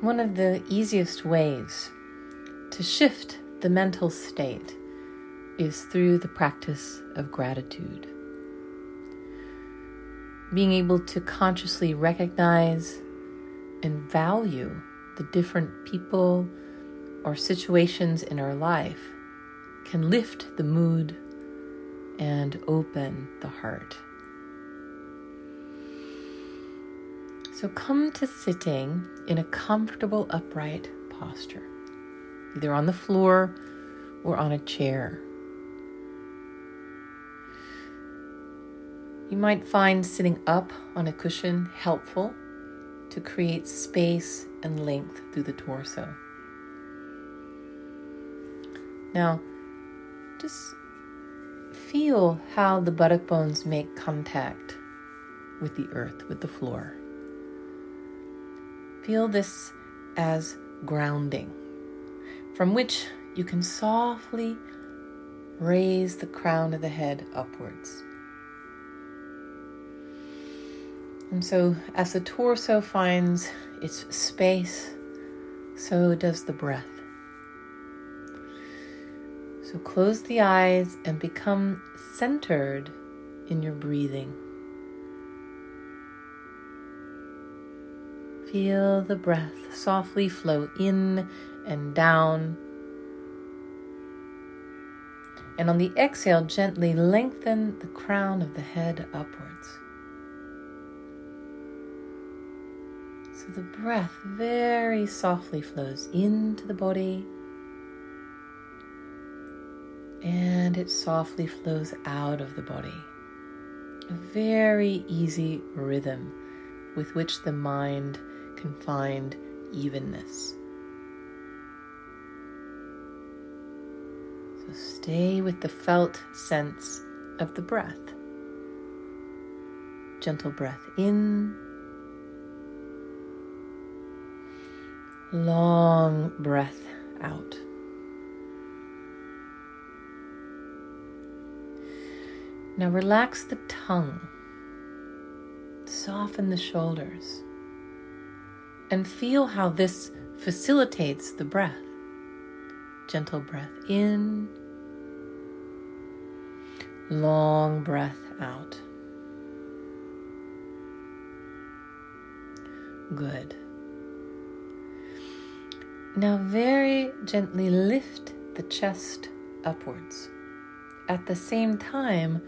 One of the easiest ways to shift the mental state is through the practice of gratitude. Being able to consciously recognize and value the different people or situations in our life can lift the mood and open the heart. So come to sitting in a comfortable upright posture, either on the floor or on a chair. You might find sitting up on a cushion helpful to create space and length through the torso. Now, just feel how the buttock bones make contact with the earth, with the floor. Feel this as grounding, from which you can softly raise the crown of the head upwards. And so, as the torso finds its space, so does the breath. So, close the eyes and become centered in your breathing. Feel the breath softly flow in and down. And on the exhale, gently lengthen the crown of the head upwards. So the breath very softly flows into the body and it softly flows out of the body. A very easy rhythm with which the mind can find evenness. So stay with the felt sense of the breath. Gentle breath in, long breath out. Now relax the tongue, soften the shoulders and feel how this facilitates the breath. Gentle breath in, long breath out. Good. Now, very gently lift the chest upwards. At the same time,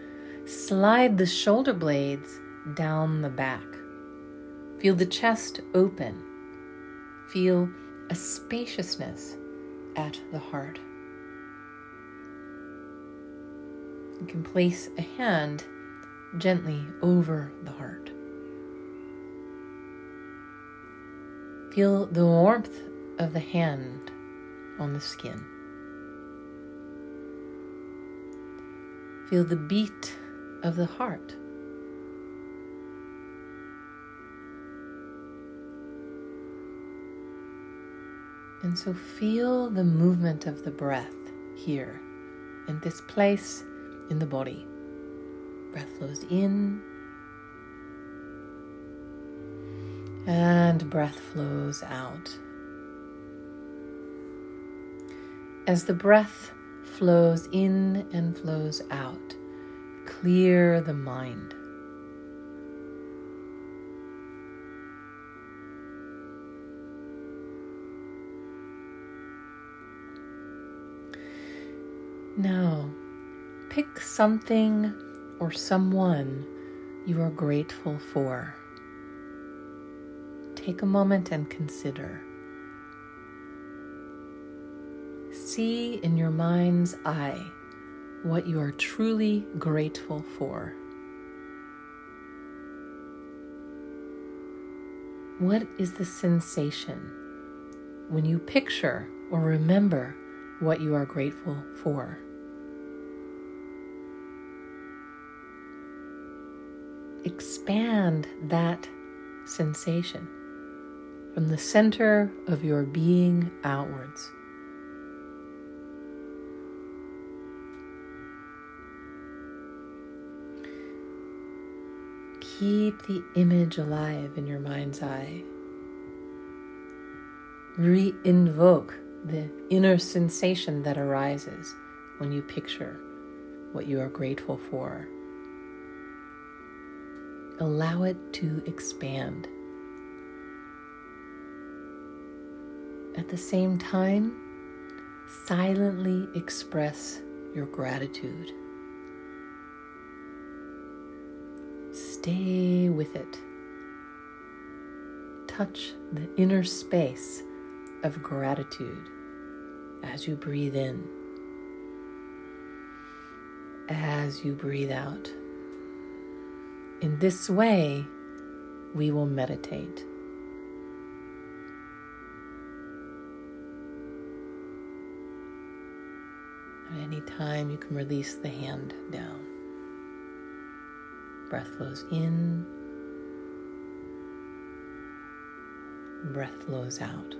slide the shoulder blades down the back. Feel the chest open feel a spaciousness at the heart. You can place a hand gently over the heart. Feel the warmth of the hand on the skin. Feel the beat of the heart. And so feel the movement of the breath here in this place in the body. Breath flows in and breath flows out. As the breath flows in and flows out, clear the mind. Now, pick something or someone you are grateful for. Take a moment and consider. See in your mind's eye what you are truly grateful for. What is the sensation when you picture or remember what you are grateful for. Expand that sensation from the center of your being outwards. Keep the image alive in your mind's eye. re invoke the inner sensation that arises when you picture what you are grateful for. Allow it to expand. At the same time, silently express your gratitude. Stay with it. Touch the inner space of gratitude as you breathe in, as you breathe out. In this way, we will meditate. At any time, you can release the hand down. Breath flows in, breath flows out.